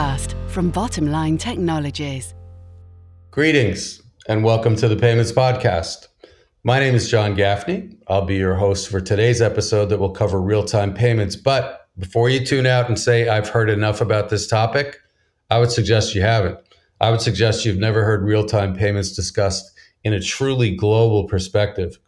Podcast from Bottomline Technologies. Greetings and welcome to the Payments Podcast. My name is John Gaffney. I'll be your host for today's episode that will cover real time payments. But before you tune out and say, I've heard enough about this topic, I would suggest you haven't. I would suggest you've never heard real time payments discussed in a truly global perspective.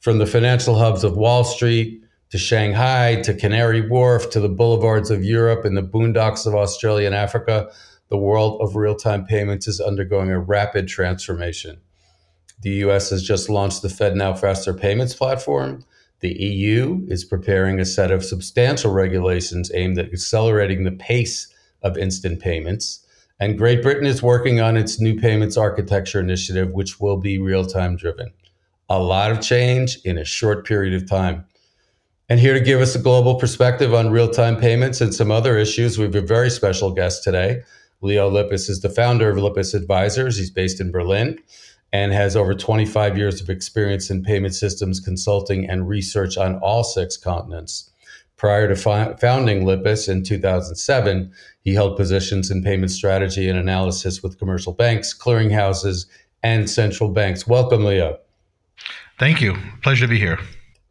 From the financial hubs of Wall Street to Shanghai to Canary Wharf to the boulevards of Europe and the boondocks of Australia and Africa, the world of real time payments is undergoing a rapid transformation. The US has just launched the FedNow Faster Payments platform. The EU is preparing a set of substantial regulations aimed at accelerating the pace of instant payments. And Great Britain is working on its new payments architecture initiative, which will be real time driven. A lot of change in a short period of time. And here to give us a global perspective on real time payments and some other issues, we have a very special guest today. Leo Lipis is the founder of Lipis Advisors. He's based in Berlin and has over 25 years of experience in payment systems consulting and research on all six continents. Prior to fi- founding Lipis in 2007, he held positions in payment strategy and analysis with commercial banks, clearinghouses, and central banks. Welcome, Leo. Thank you. Pleasure to be here.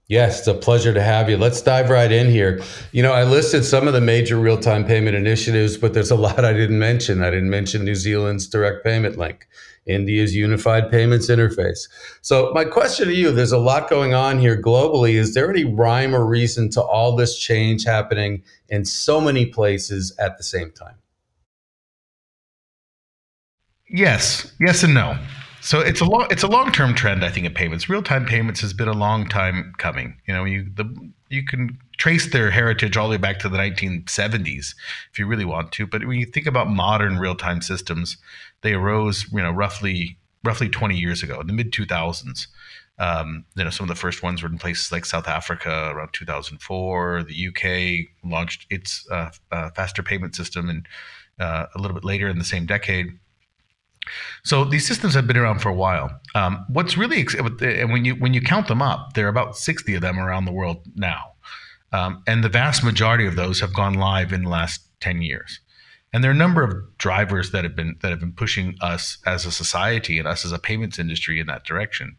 Yes, it's a pleasure to have you. Let's dive right in here. You know, I listed some of the major real time payment initiatives, but there's a lot I didn't mention. I didn't mention New Zealand's direct payment link. India's unified payments interface. So, my question to you there's a lot going on here globally. Is there any rhyme or reason to all this change happening in so many places at the same time? Yes, yes, and no. So it's a long it's a long term trend, I think, in payments. Real time payments has been a long time coming. You know, you the you can trace their heritage all the way back to the 1970s if you really want to. But when you think about modern real time systems, they arose, you know, roughly roughly 20 years ago, in the mid 2000s. Um, you know, some of the first ones were in places like South Africa around 2004. The UK launched its uh, uh, faster payment system, and uh, a little bit later in the same decade. So these systems have been around for a while. Um, what's really and when you when you count them up, there are about 60 of them around the world now, um, and the vast majority of those have gone live in the last 10 years. And there are a number of drivers that have been that have been pushing us as a society and us as a payments industry in that direction.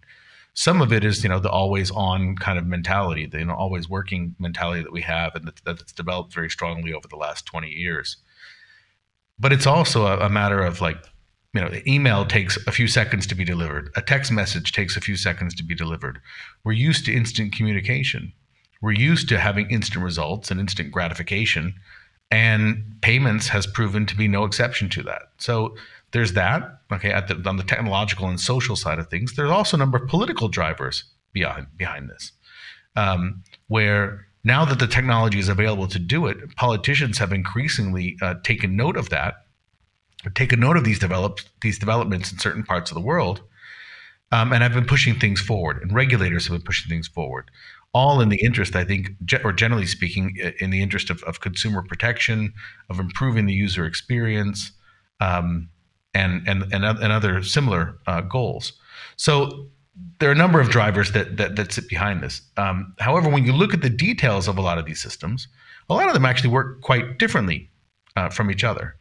Some of it is, you know, the always on kind of mentality, the you know, always working mentality that we have and that, that's developed very strongly over the last 20 years. But it's also a, a matter of like, you know, the email takes a few seconds to be delivered. A text message takes a few seconds to be delivered. We're used to instant communication. We're used to having instant results and instant gratification and payments has proven to be no exception to that. So there's that. Okay, at the, on the technological and social side of things, there's also a number of political drivers behind behind this, um, where now that the technology is available to do it, politicians have increasingly uh, taken note of that, taken note of these developed these developments in certain parts of the world, um, and have been pushing things forward. And regulators have been pushing things forward all in the interest, I think, or generally speaking, in the interest of, of consumer protection, of improving the user experience, um, and, and, and, and other similar uh, goals. So there are a number of drivers that, that, that sit behind this. Um, however, when you look at the details of a lot of these systems, a lot of them actually work quite differently uh, from each other.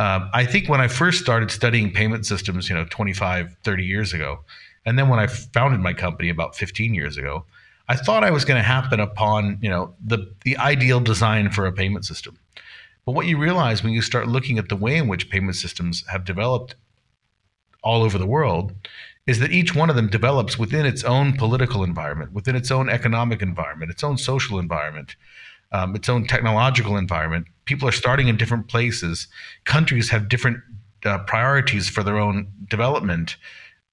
Um, I think when I first started studying payment systems, you know, 25, 30 years ago, and then when I founded my company about 15 years ago, I thought I was going to happen upon, you know, the the ideal design for a payment system. But what you realize when you start looking at the way in which payment systems have developed all over the world is that each one of them develops within its own political environment, within its own economic environment, its own social environment, um, its own technological environment. People are starting in different places. Countries have different uh, priorities for their own development,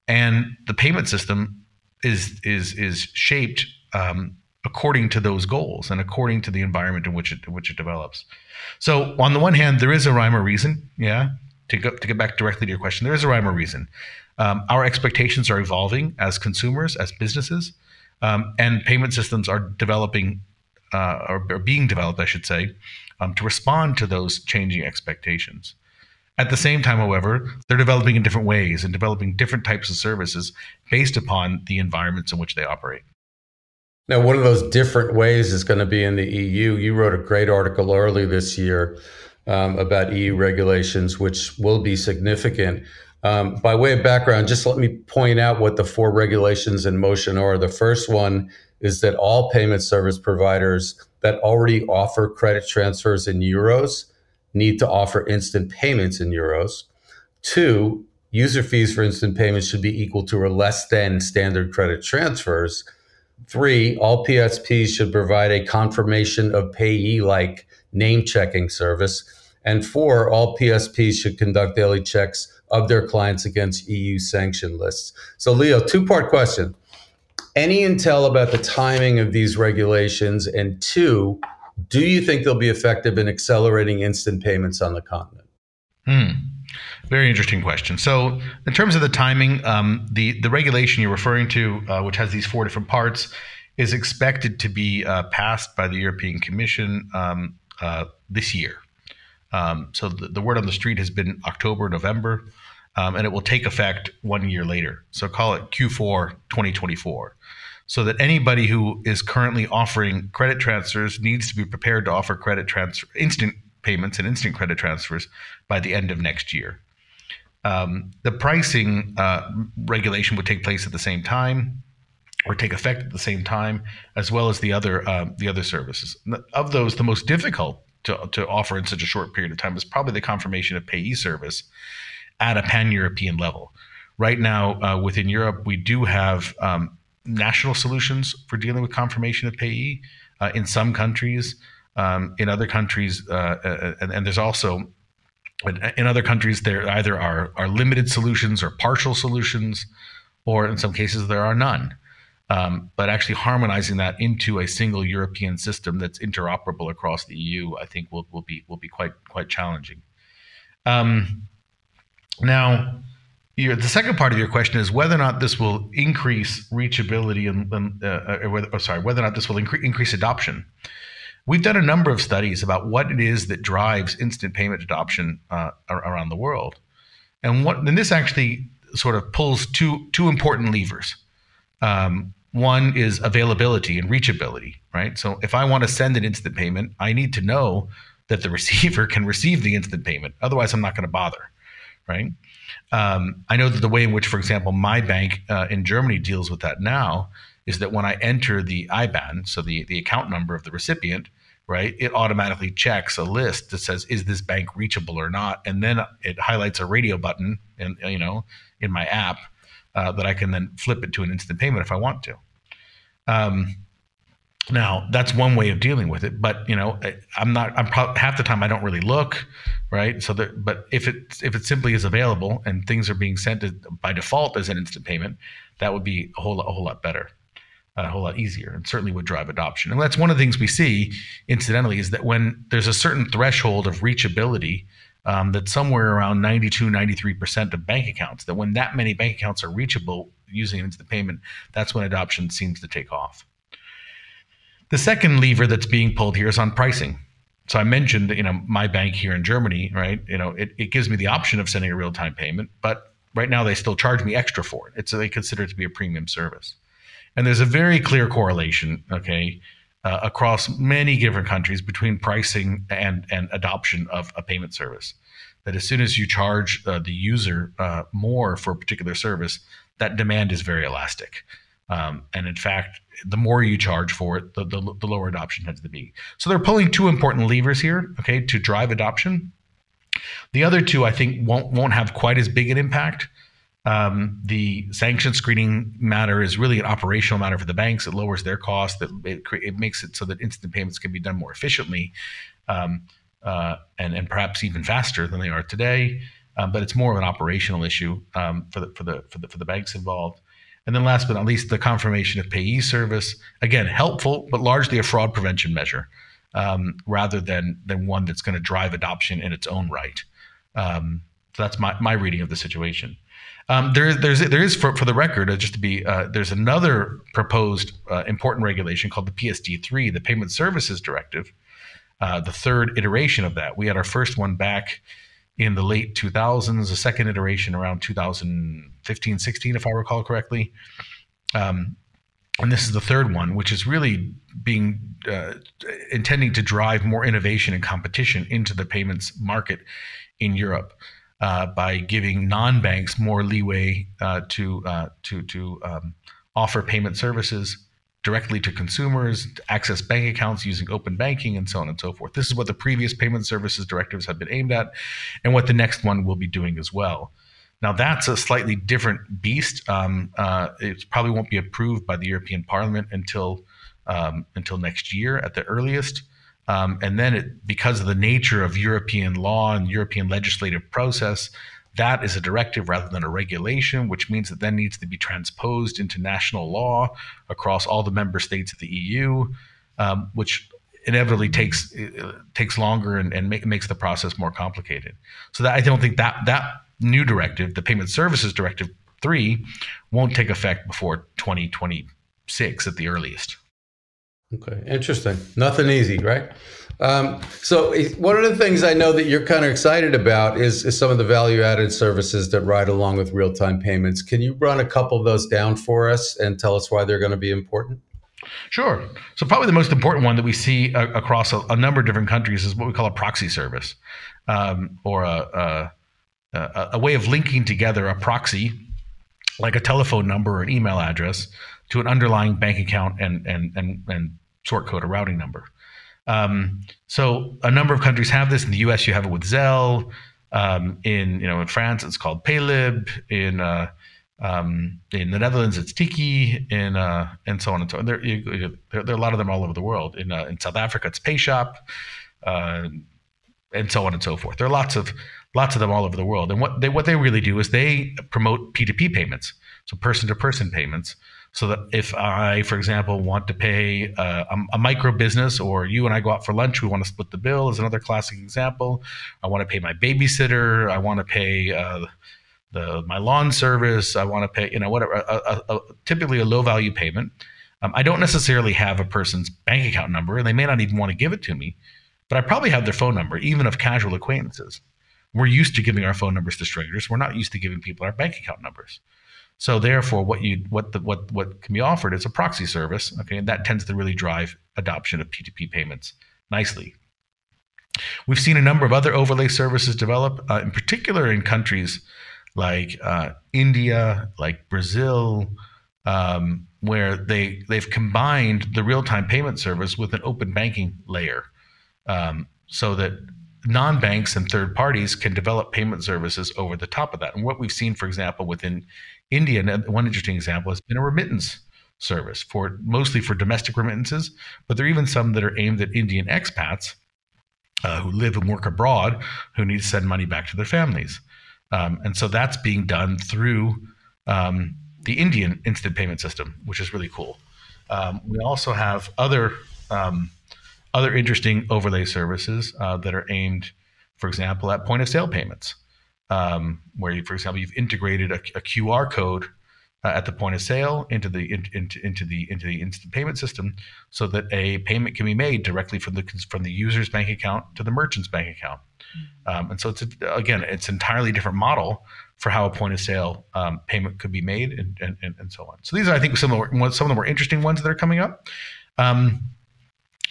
and the payment system is is is shaped um, according to those goals and according to the environment in which it in which it develops. So on the one hand, there is a rhyme or reason, yeah. To go, to get back directly to your question, there is a rhyme or reason. Um, our expectations are evolving as consumers, as businesses, um, and payment systems are developing uh, or, or, being developed, I should say, um, to respond to those changing expectations. At the same time, however, they're developing in different ways and developing different types of services based upon the environments in which they operate. Now, one of those different ways is going to be in the EU. You wrote a great article early this year um, about EU regulations, which will be significant. Um, by way of background, just let me point out what the four regulations in motion are. The first one is that all payment service providers that already offer credit transfers in euros need to offer instant payments in euros. Two, user fees for instant payments should be equal to or less than standard credit transfers. Three, all PSPs should provide a confirmation of payee like name checking service. And four, all PSPs should conduct daily checks of their clients against EU sanction lists. So, Leo, two part question. Any intel about the timing of these regulations? And two, do you think they'll be effective in accelerating instant payments on the continent? Hmm. Very interesting question. So, in terms of the timing, um, the the regulation you're referring to, uh, which has these four different parts, is expected to be uh, passed by the European Commission um, uh, this year. Um, so, the, the, word on the street has been October, November, um, and it will take effect one year later. So, call it Q4 2024. So that anybody who is currently offering credit transfers needs to be prepared to offer credit transfer instant payments and instant credit transfers by the end of next year. Um, the pricing uh, regulation would take place at the same time or take effect at the same time, as well as the other uh, the other services. Of those, the most difficult to, to offer in such a short period of time is probably the confirmation of payee service at a pan European level. Right now, uh, within Europe, we do have um, national solutions for dealing with confirmation of payee. Uh, in some countries, um, in other countries, uh, uh, and, and there's also in other countries, there either are, are limited solutions or partial solutions, or in some cases, there are none. Um, but actually harmonizing that into a single European system that's interoperable across the EU, I think will, will be will be quite quite challenging. Um, now, your, the second part of your question is whether or not this will increase reachability and, and uh, uh whether, oh, sorry, whether or not this will incre- increase adoption. We've done a number of studies about what it is that drives instant payment adoption uh, around the world, and what this actually sort of pulls two two important levers. Um, one is availability and reachability, right? So if I want to send an instant payment, I need to know that the receiver can receive the instant payment. Otherwise, I'm not going to bother, right? Um, I know that the way in which, for example, my bank uh, in Germany deals with that now is that when I enter the IBAN, so the, the account number of the recipient, right, it automatically checks a list that says, is this bank reachable or not? And then it highlights a radio button and, you know, in my app uh, that I can then flip it to an instant payment if I want to. Um, now that's one way of dealing with it, but you know, I'm not. I'm pro- half the time I don't really look, right? So that, but if it if it simply is available and things are being sent by default as an instant payment, that would be a whole a whole lot better a whole lot easier and certainly would drive adoption. And that's one of the things we see, incidentally, is that when there's a certain threshold of reachability, um, that's somewhere around 92, 93% of bank accounts, that when that many bank accounts are reachable using instant payment, that's when adoption seems to take off. The second lever that's being pulled here is on pricing. So I mentioned, you know, my bank here in Germany, right? You know, it, it gives me the option of sending a real-time payment, but right now they still charge me extra for it. It's they consider it to be a premium service. And there's a very clear correlation, okay, uh, across many different countries between pricing and, and adoption of a payment service. That as soon as you charge uh, the user uh, more for a particular service, that demand is very elastic. Um, and in fact, the more you charge for it, the, the, the, lower adoption tends to be. So they're pulling two important levers here, okay, to drive adoption. The other two, I think, won't won't have quite as big an impact. Um, the sanction screening matter is really an operational matter for the banks. It lowers their cost. It, it, it makes it so that instant payments can be done more efficiently um, uh, and, and perhaps even faster than they are today. Um, but it's more of an operational issue um, for, the, for, the, for, the, for the banks involved. And then last but not least, the confirmation of payee service. Again, helpful, but largely a fraud prevention measure um, rather than, than one that's going to drive adoption in its own right. Um, so that's my, my reading of the situation. Um, there, there's, there is for, for the record, uh, just to be, uh, there's another proposed uh, important regulation called the PSD3, the Payment Services Directive, uh, the third iteration of that. We had our first one back in the late 2000s, a second iteration around 2015, 16, if I recall correctly. Um, and this is the third one, which is really being uh, intending to drive more innovation and competition into the payments market in Europe uh, by giving non-banks more leeway uh, to uh, to to um, offer payment services directly to consumers, access bank accounts using open banking, and so on and so forth. This is what the previous payment services directives have been aimed at, and what the next one will be doing as well. Now, that's a slightly different beast. Um, uh, it probably won't be approved by the European Parliament until um, until next year at the earliest. Um, and then, it, because of the nature of European law and European legislative process, that is a directive rather than a regulation, which means that then needs to be transposed into national law across all the member states of the EU, um, which inevitably takes uh, takes longer and, and make, makes the process more complicated. So that I don't think that that new directive, the Payment Services Directive 3, won't take effect before 2026 at the earliest. Okay, interesting. Nothing easy, right? Um, so, one of the things I know that you're kind of excited about is, is some of the value added services that ride along with real time payments. Can you run a couple of those down for us and tell us why they're going to be important? Sure. So, probably the most important one that we see uh, across a, a, number of different countries is what we call a proxy service um, or a a, a way of linking together a proxy, like a telephone number or an email address, to an underlying bank account and and and, and sort code, a routing number. Um, so a number of countries have this. In the U.S., you have it with Zelle. Um, in you know in France, it's called Paylib. In uh, um, in the Netherlands, it's Tikkie, In uh, and so on and so on. There, you, there, there, are a lot of them all over the world. In uh, in South Africa, it's PayShap, uh, and so on and so forth. There are lots of lots of them all over the world. And what they what they really do is they promote P2P payments, so person to person payments. So that if I, for example, want to pay uh, a, a, micro business, or you and I go out for lunch, we want to split the bill. Is another classic example. I want to pay my babysitter. I want to pay uh, the my lawn service. I want to pay, you know, whatever. A, a, typically a low value payment. Um, I don't necessarily have a person's bank account number, and they may not even want to give it to me, but I probably have their phone number, even of casual acquaintances. We're used to giving our phone numbers to strangers. We're not used to giving people our bank account numbers. So therefore, what you what the what what can be offered is a proxy service. Okay, and that tends to really drive adoption of P2P payments nicely. We've seen a number of other overlay services develop, uh, in particular in countries like uh, India, like Brazil, um, where they they've combined the real time payment service with an open banking layer, um, so that non-banks and third parties can develop payment services over the top of that. And what we've seen, for example, within India, one interesting example has been a remittance service for mostly for domestic remittances, but there are even some that are aimed at Indian expats uh, who live and work abroad who need to send money back to their families. Um, and so that's being done through um, the Indian instant payment system, which is really cool. Um, we also have other um, other interesting overlay services uh, that are aimed, for example, at point of sale payments, um, where, you, for example, you've integrated a, a QR code uh, at the point of sale into the in, into, into the into the instant payment system, so that a payment can be made directly from the from the user's bank account to the merchant's bank account. Mm-hmm. Um, and so it's a, again, it's an entirely different model for how a point of sale um, payment could be made, and, and, and so on. So these are, I think, some of the, some of the more interesting ones that are coming up. Um,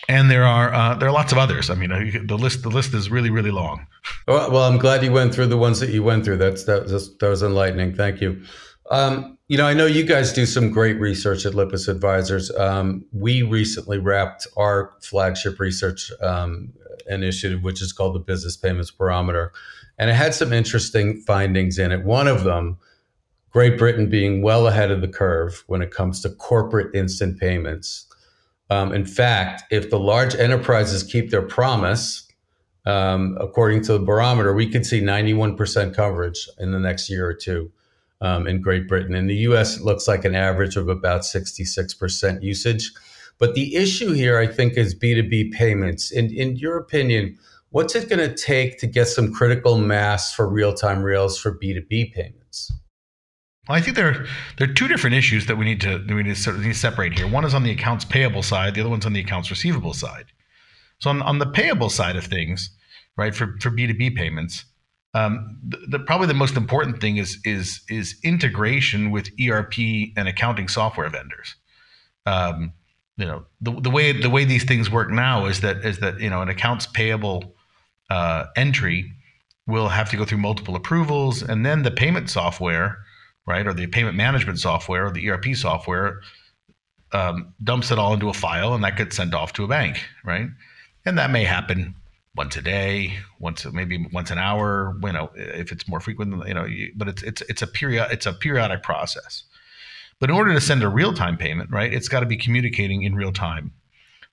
and there are uh, there are lots of others. I mean, uh, the list the list is really really long. Well, I'm glad you went through the ones that you went through. That's that was, that was enlightening. Thank you. Um, you know, I know you guys do some great research at Lipis Advisors. Um, we recently wrapped our flagship research um, initiative, which is called the Business Payments Barometer, and it had some interesting findings in it. One of them. Great Britain being well ahead of the curve when it comes to corporate instant payments um, in fact, if the large enterprises keep their promise, um, according to the barometer, we could see 91% coverage in the next year or two um, in Great Britain. In the US, it looks like an average of about 66% usage. But the issue here, I think, is B2B payments. In, in your opinion, what's it going to take to get some critical mass for real time rails for B2B payments? Well, I think there are, there are two different issues that we need to we need to, need to separate here. One is on the accounts payable side. The other one's on the accounts receivable side. So on, on the payable side of things, right, for for B two B payments, um, the, the, probably the most important thing is is is integration with ERP and accounting software vendors. um, you know the, the way the way these things work now is that is that you know an accounts payable uh, entry will have to go through multiple approvals, and then the payment software, right, or the payment management software or the ERP software um, dumps it all into a file, and that gets sent off to a bank, right? And that may happen once a day, once maybe once an hour. You know, if it's more frequent, you know, you, but it's it's it's a period it's a periodic process. But in order to send a real time payment, right, it's got to be communicating in real time.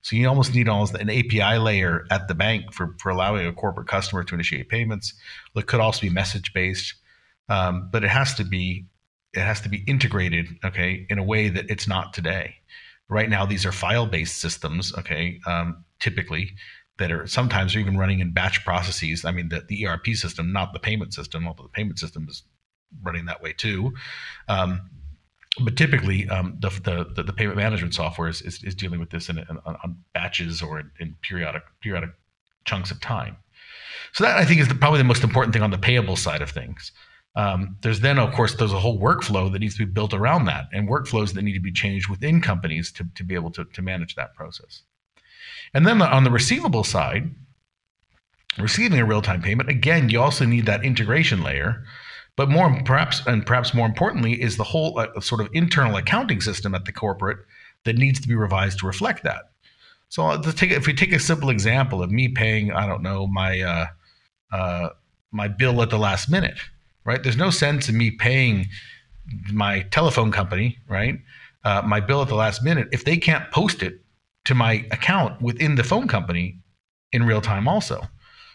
So you almost need almost an API layer at the bank for, for allowing a corporate customer to initiate payments. It could also be message based, um, but it has to be it has to be integrated, okay, in a way that it's not today. Right now, these are file based systems, okay, um, typically that are sometimes are even running in batch processes. I mean, the, the ERP system, not the payment system, although the payment system is running that way too. Um, but typically, um, the, the, the payment management software is, is, is dealing with this in, in, on batches or in, in, periodic periodic chunks of time. So that I think is the, probably the most important thing on the payable side of things. Um, there's then, of course, there's a whole workflow that needs to be built around that, and workflows that need to be changed within companies to, to be able to, to manage that process. And then on the receivable side, receiving a real time payment, again, you also need that integration layer but more perhaps, and perhaps more importantly, is the whole uh, sort of internal accounting system at the corporate that needs to be revised to reflect that. So uh, take, if we take a simple example of me paying, I don't know, my uh, uh, my bill at the last minute, right? There's no sense in me paying my telephone company, right, uh, my bill at the last minute if they can't post it to my account within the phone company in real time also.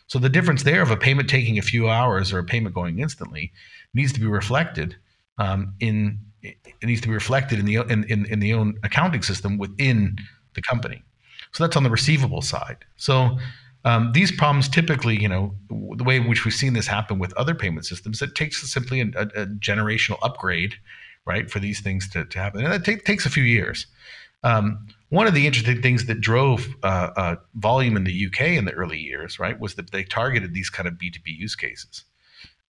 So the difference there of a payment taking a few hours or a payment going instantly needs to be reflected um, in it needs to be reflected in the in, in, in the own accounting system within the company. So that's on the receivable side. So um, these problems typically, you know, the way in which we've seen this happen with other payment systems, it takes simply a, a generational upgrade, right, for these things to, to happen, and it take, takes a few years. Um, one of the interesting things that drove uh, uh, volume in the UK in the early years, right, was that they targeted these kind of B2B use cases.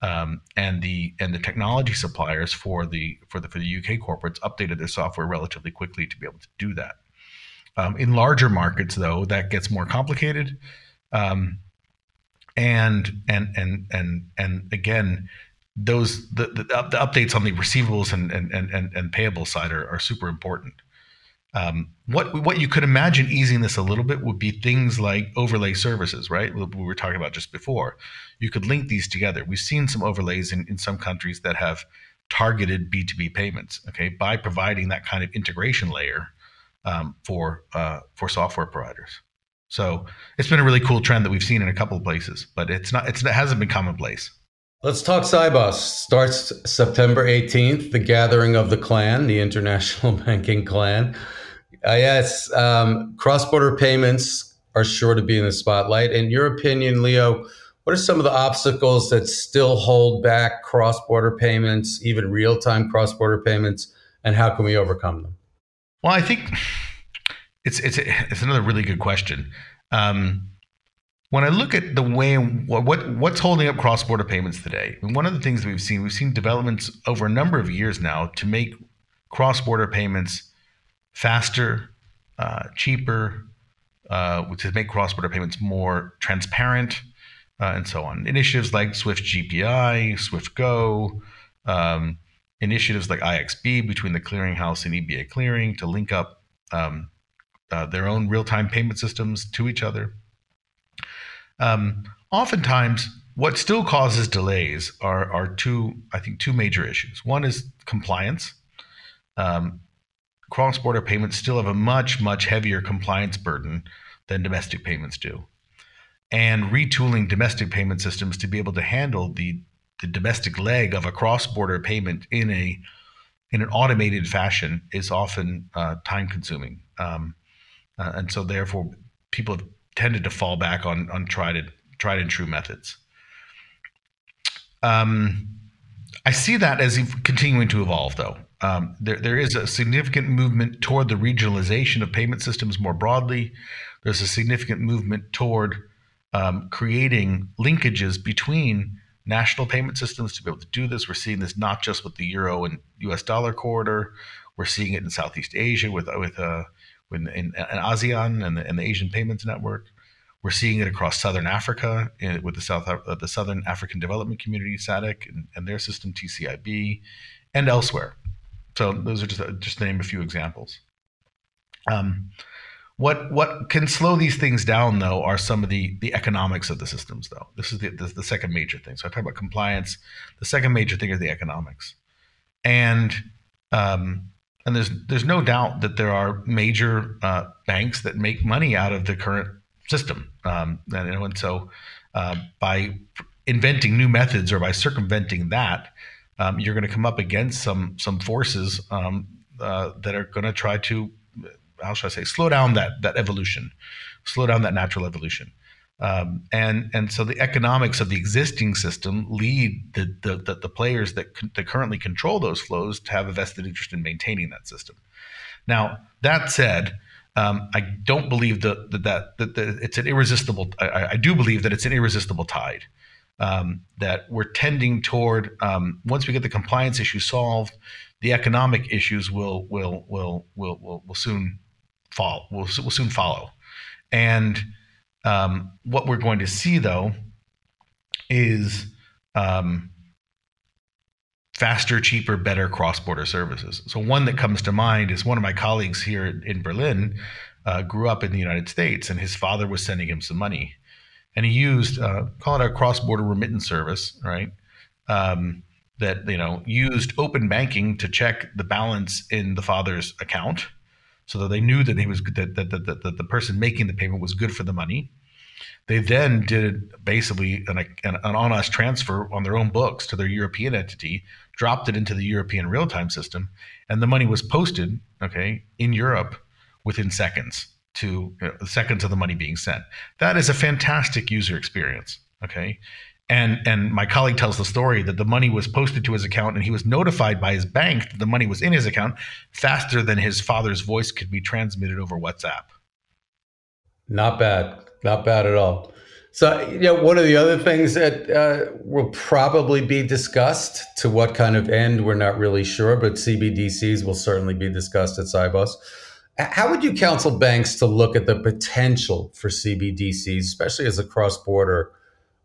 Um, and the and the technology suppliers for the for the for the UK corporates updated their software relatively quickly to be able to do that. Um, in larger markets, though, that gets more complicated, um, and and and and and again, those the, the, the updates on the receivables and and and and payable side are, are super important. Um, what what you could imagine easing this a little bit would be things like overlay services, right? We were talking about just before. You could link these together. We've seen some overlays in, in some countries that have targeted B2B payments, okay, by providing that kind of integration layer um, for uh, for software providers. So it's been a really cool trend that we've seen in a couple of places, but it's not it's, it hasn't been commonplace. Let's talk Sibos. Starts September 18th, the gathering of the clan, the International Banking Clan. Uh, yes, um, cross-border payments are sure to be in the spotlight. In your opinion, Leo, what are some of the obstacles that still hold back cross-border payments, even real-time cross-border payments, and how can we overcome them? Well, I think it's it's it's another really good question. Um, when I look at the way what what's holding up cross-border payments today, one of the things that we've seen, we've seen developments over a number of years now to make cross-border payments faster, uh, cheaper, uh, to make cross-border payments more transparent, uh, and so on. Initiatives like Swift GPI, Swift Go, um, initiatives like IXB between the clearinghouse and EBA clearing to link up um, uh, their own real-time payment systems to each other. Um, oftentimes, what still causes delays are, are two, I think, two major issues. One is compliance. Um, cross-border payments still have a much much heavier compliance burden than domestic payments do and retooling domestic payment systems to be able to handle the, the domestic leg of a cross-border payment in a in an automated fashion is often uh, time consuming um, uh, and so therefore people have tended to fall back on on tried and tried and true methods um, I see that as continuing to evolve though um, there, there is a significant movement toward the regionalization of payment systems more broadly. There's a significant movement toward um, creating linkages between national payment systems to be able to do this. We're seeing this not just with the euro and US dollar corridor. We're seeing it in Southeast Asia with with uh, in, in, in ASEAN and the, and the Asian Payments Network. We're seeing it across Southern Africa in, with the South uh, the Southern African Development Community (SADC) and, and, their system TCIB, and elsewhere. So those are just just to name a few examples. Um, what what can slow these things down though are some of the the economics of the systems though. This is the, the, the second major thing. So I talk about compliance. The second major thing is the economics, and um, and there's there's no doubt that there are major uh, banks that make money out of the current system. Um, and, you know, and so uh, by inventing new methods or by circumventing that, um, you're going to come up against some some forces um, uh, that are going to try to how should I say slow down that that evolution, slow down that natural evolution. Um, and and so the economics of the existing system lead the the, the, the players that, that currently control those flows to have a vested interest in maintaining that system. Now that said, um, I don't believe that that, that, that, that it's an irresistible. I, I, do believe that it's an irresistible tide. Um, that we're tending toward um, once we get the compliance issue solved, the economic issues will will will will will, will soon fall. Will will soon follow, and um, what we're going to see though is um, faster, cheaper, better cross-border services. So one that comes to mind is one of my colleagues here in Berlin uh, grew up in the United States, and his father was sending him some money, and he used uh, call it a cross-border remittance service, right? Um, that you know used open banking to check the balance in the father's account, so that they knew that he was that that, that, that the person making the payment was good for the money. They then did basically an, an, an on us transfer on their own books to their European entity, dropped it into the European real time system, and the money was posted, okay, in Europe within seconds to you know, seconds of the money being sent. That is a fantastic user experience, okay. And and my colleague tells the story that the money was posted to his account and he was notified by his bank that the money was in his account faster than his father's voice could be transmitted over WhatsApp. Not bad. Not bad at all. So, you know, one of the other things that uh, will probably be discussed to what kind of end, we're not really sure, but CBDCs will certainly be discussed at Sibos. How would you counsel banks to look at the potential for CBDCs, especially as a cross border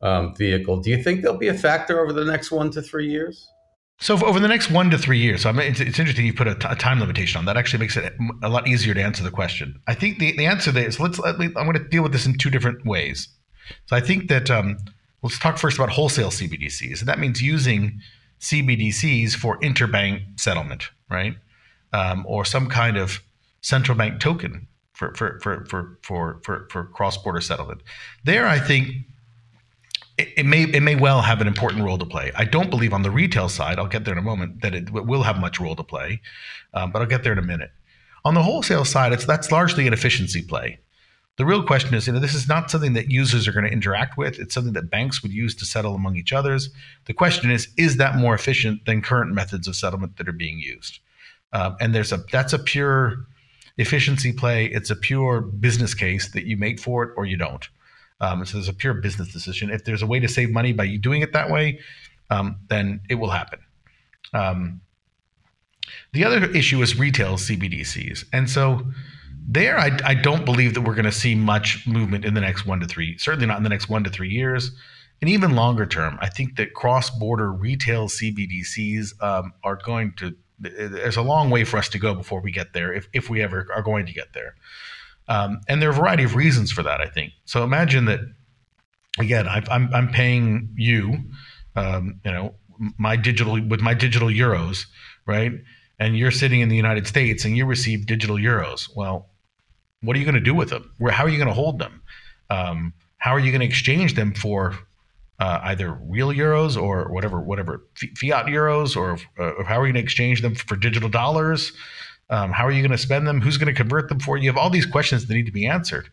um, vehicle? Do you think they'll be a factor over the next one to three years? So over the next one to three years, so I mean, it's, it's interesting you put a, t- a time limitation on that. Actually, makes it a lot easier to answer the question. I think the, the answer there is let's. Let me, I'm going to deal with this in two different ways. So I think that um, let's talk first about wholesale CBDCs, and that means using CBDCs for interbank settlement, right, um, or some kind of central bank token for for for for for for, for cross border settlement. There, I think it, may it may well have an important role to play. I don't believe on the retail side. I'll get there in a moment that it will have much role to play, um, but I'll get there in a minute. On the wholesale side, it's that's largely an efficiency play. The real question is, you know, this is not something that users are going to interact with. It's something that banks would use to settle among each others. The question is, is that more efficient than current methods of settlement that are being used? Um, and there's a that's a pure efficiency play. It's a pure business case that you make for it or you don't. Um, so there's a pure business decision. If there's a way to save money by you doing it that way, um, then it will happen. Um, the other issue is retail CBDCs, and so there, I, I don't believe that we're going to see much movement in the next one to three, certainly not in the next one to three years, and even longer term. I think that cross-border retail CBDCs um, are going to. There's a long way for us to go before we get there, if if we ever are going to get there. Um, and there are a variety of reasons for that, I think. So imagine that, again, i am I'm, paying you, um, you know, my digital with my digital euros, right? And you're sitting in the United States and you receive digital euros. Well, what are you going to do with them? Where, how are you going to hold them? Um, how are you going to exchange them for uh, either real euros or whatever, whatever fiat euros, or, uh, or how are you going to exchange them for digital dollars? Um, how are you going to spend them? Who's going to convert them for you? You have all these questions that need to be answered.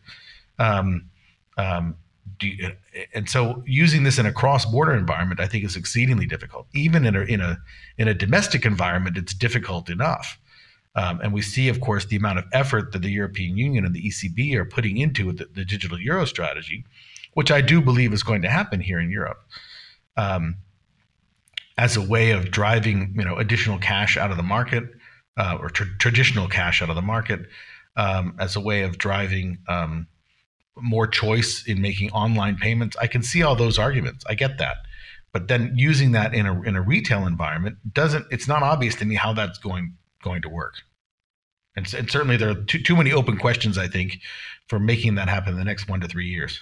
Um, um, you, and so using this in a cross-border environment, I think is exceedingly difficult. Even in a in a in a domestic environment, it's difficult enough. Um, and we see, of course, the amount of effort that the European Union and the ECB are putting into the, the digital euro strategy, which I do believe is going to happen here in Europe, um, as a way of driving you know additional cash out of the market uh, or tr- traditional cash out of the market um, as a way of driving um, more choice in making online payments. I can see all those arguments. I get that. But then using that in a in a retail environment doesn't it's not obvious to me how that's going going to work. And, and certainly there are too, too many open questions, I think, for making that happen in the next one to three years.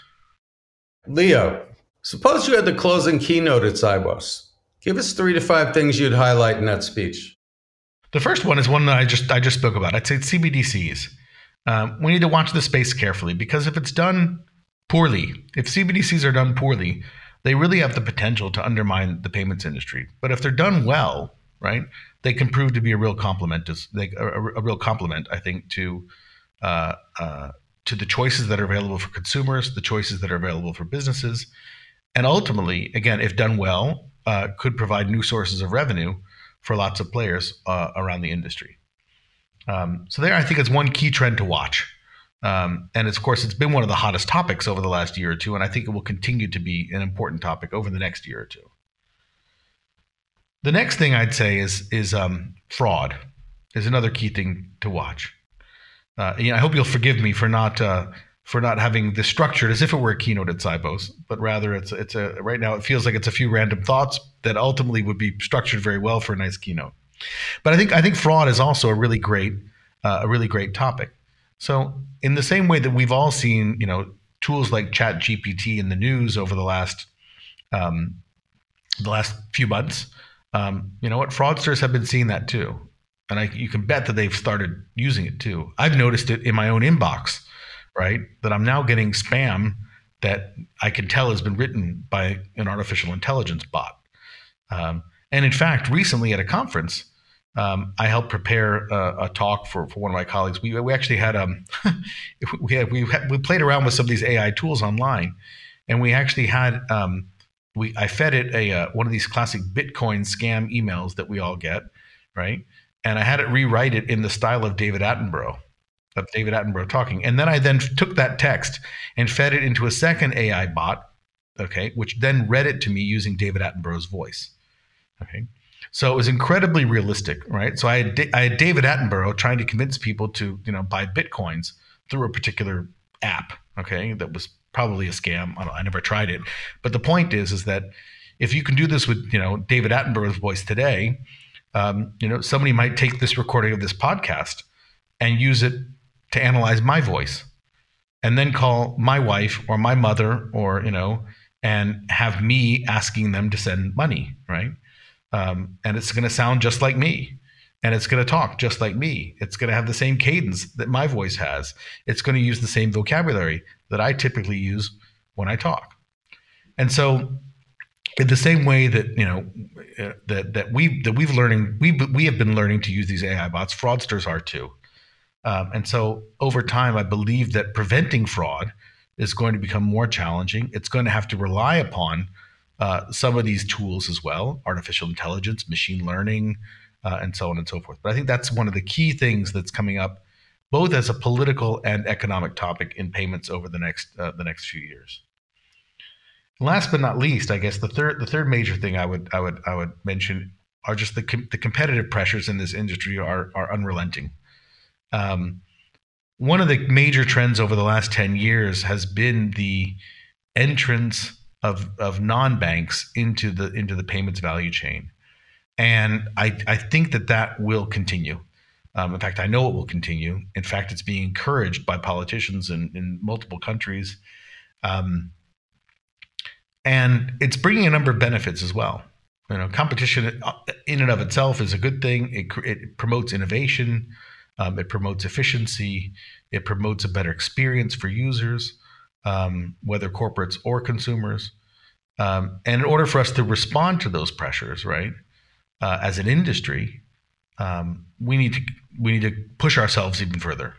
Leo, suppose you had the closing keynote at Sibos. Give us three to five things you'd highlight in that speech. The first one is one that I just I just spoke about. I'd say CBDCs. Um, we need to watch the space carefully because if it's done poorly, if CBDCs are done poorly, they really have the potential to undermine the payments industry. But if they're done well, right, they can prove to be a real complement. To, they, a, a real complement, I think, to uh, uh, to the choices that are available for consumers, the choices that are available for businesses, and ultimately, again, if done well, uh, could provide new sources of revenue for lots of players uh, around the industry. Um, so there, I think is one key trend to watch. Um, and of course, it's been one of the hottest topics over the last year or two, and I think it will continue to be an important topic over the next year or two. The next thing I'd say is is um, fraud is another key thing to watch. Uh, you know, I hope you'll forgive me for not uh, for not having this structured as if it were a keynote at Sibos, but rather it's it's a right now it feels like it's a few random thoughts that ultimately would be structured very well for a nice keynote. But I think I think fraud is also a really great uh, a really great topic. So in the same way that we've all seen, you know, tools like Chat GPT in the news over the last um, the last few months, um, you know what, fraudsters have been seeing that too, and I, you can bet that they've started using it too. I've noticed it in my own inbox, right? That I'm now getting spam that I can tell has been written by an artificial intelligence bot. Um, and in fact, recently at a conference, um, I helped prepare a, a, talk for, for one of my colleagues. We, we actually had um we had, we had, we played around with some of these AI tools online, and we actually had um we I fed it a uh, one of these classic Bitcoin scam emails that we all get, right? And I had it rewrite it in the style of David Attenborough, of David Attenborough talking, and then I then took that text and fed it into a second AI bot, okay, which then read it to me using David Attenborough's voice, okay. So it was incredibly realistic, right? So I had, I had David Attenborough trying to convince people to, you know, buy bitcoins through a particular app, okay, that was probably a scam. I, I never tried it, but the point is, is that if you can do this with, you know, David Attenborough's voice today, um, you know, somebody might take this recording of this podcast and use it to analyze my voice, and then call my wife or my mother or you know, and have me asking them to send money, right? um, and it's going to sound just like me and it's going to talk just like me. It's going to have the same cadence that my voice has. It's going to use the same vocabulary that i typically use when i talk. And so in the same way that you know uh, that that we that we've learning we we have been learning to use these ai bots fraudsters are too um, and so over time i believe that preventing fraud is going to become more challenging it's going to have to rely upon uh, some of these tools as well artificial intelligence, machine learning, uh, and so on and so forth. But I think that's one of the key things that's coming up, both as a political and economic topic in payments over the next uh, the next few years. last but not least, I guess the third the third major thing I would I would I would mention are just the com- the competitive pressures in this industry are are unrelenting. Um, one of the major trends over the last 10 years has been the entrance of of non-banks into the into the payments value chain, and I I think that that will continue. Um, in fact, I know it will continue. In fact, it's being encouraged by politicians in, in multiple countries. Um, and it's bringing a number of benefits as well. You know, competition uh, in and of itself is a good thing. It, it promotes innovation. Um, it promotes efficiency. It promotes a better experience for users um, whether corporates or consumers. Um, and in order for us to respond to those pressures, right, uh, as an industry, um, we need to we need to push ourselves even further.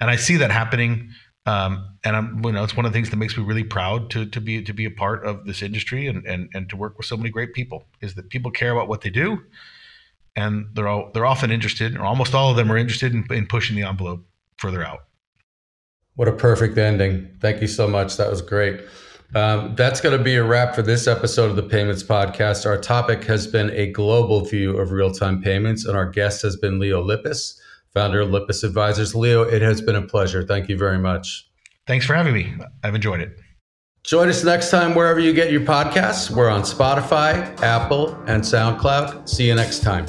And I see that happening. Um, and I'm, you know, it's one of the things that makes me really proud to to be to be a part of this industry and and and to work with so many great people. Is that people care about what they do, and they're all they're often interested, or almost all of them are interested in, in pushing the envelope further out. What a perfect ending. Thank you so much. That was great. Um, that's going to be a wrap for this episode of the Payments Podcast. Our topic has been a global view of real time payments, and our guest has been Leo Lipis, founder of Lipis Advisors. Leo, it has been a pleasure. Thank you very much. Thanks for having me. I've enjoyed it. Join us next time wherever you get your podcasts. We're on Spotify, Apple, and SoundCloud. See you next time.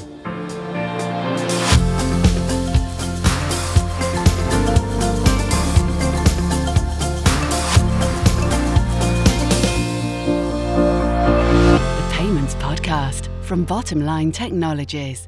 The Bottom Line Technologies.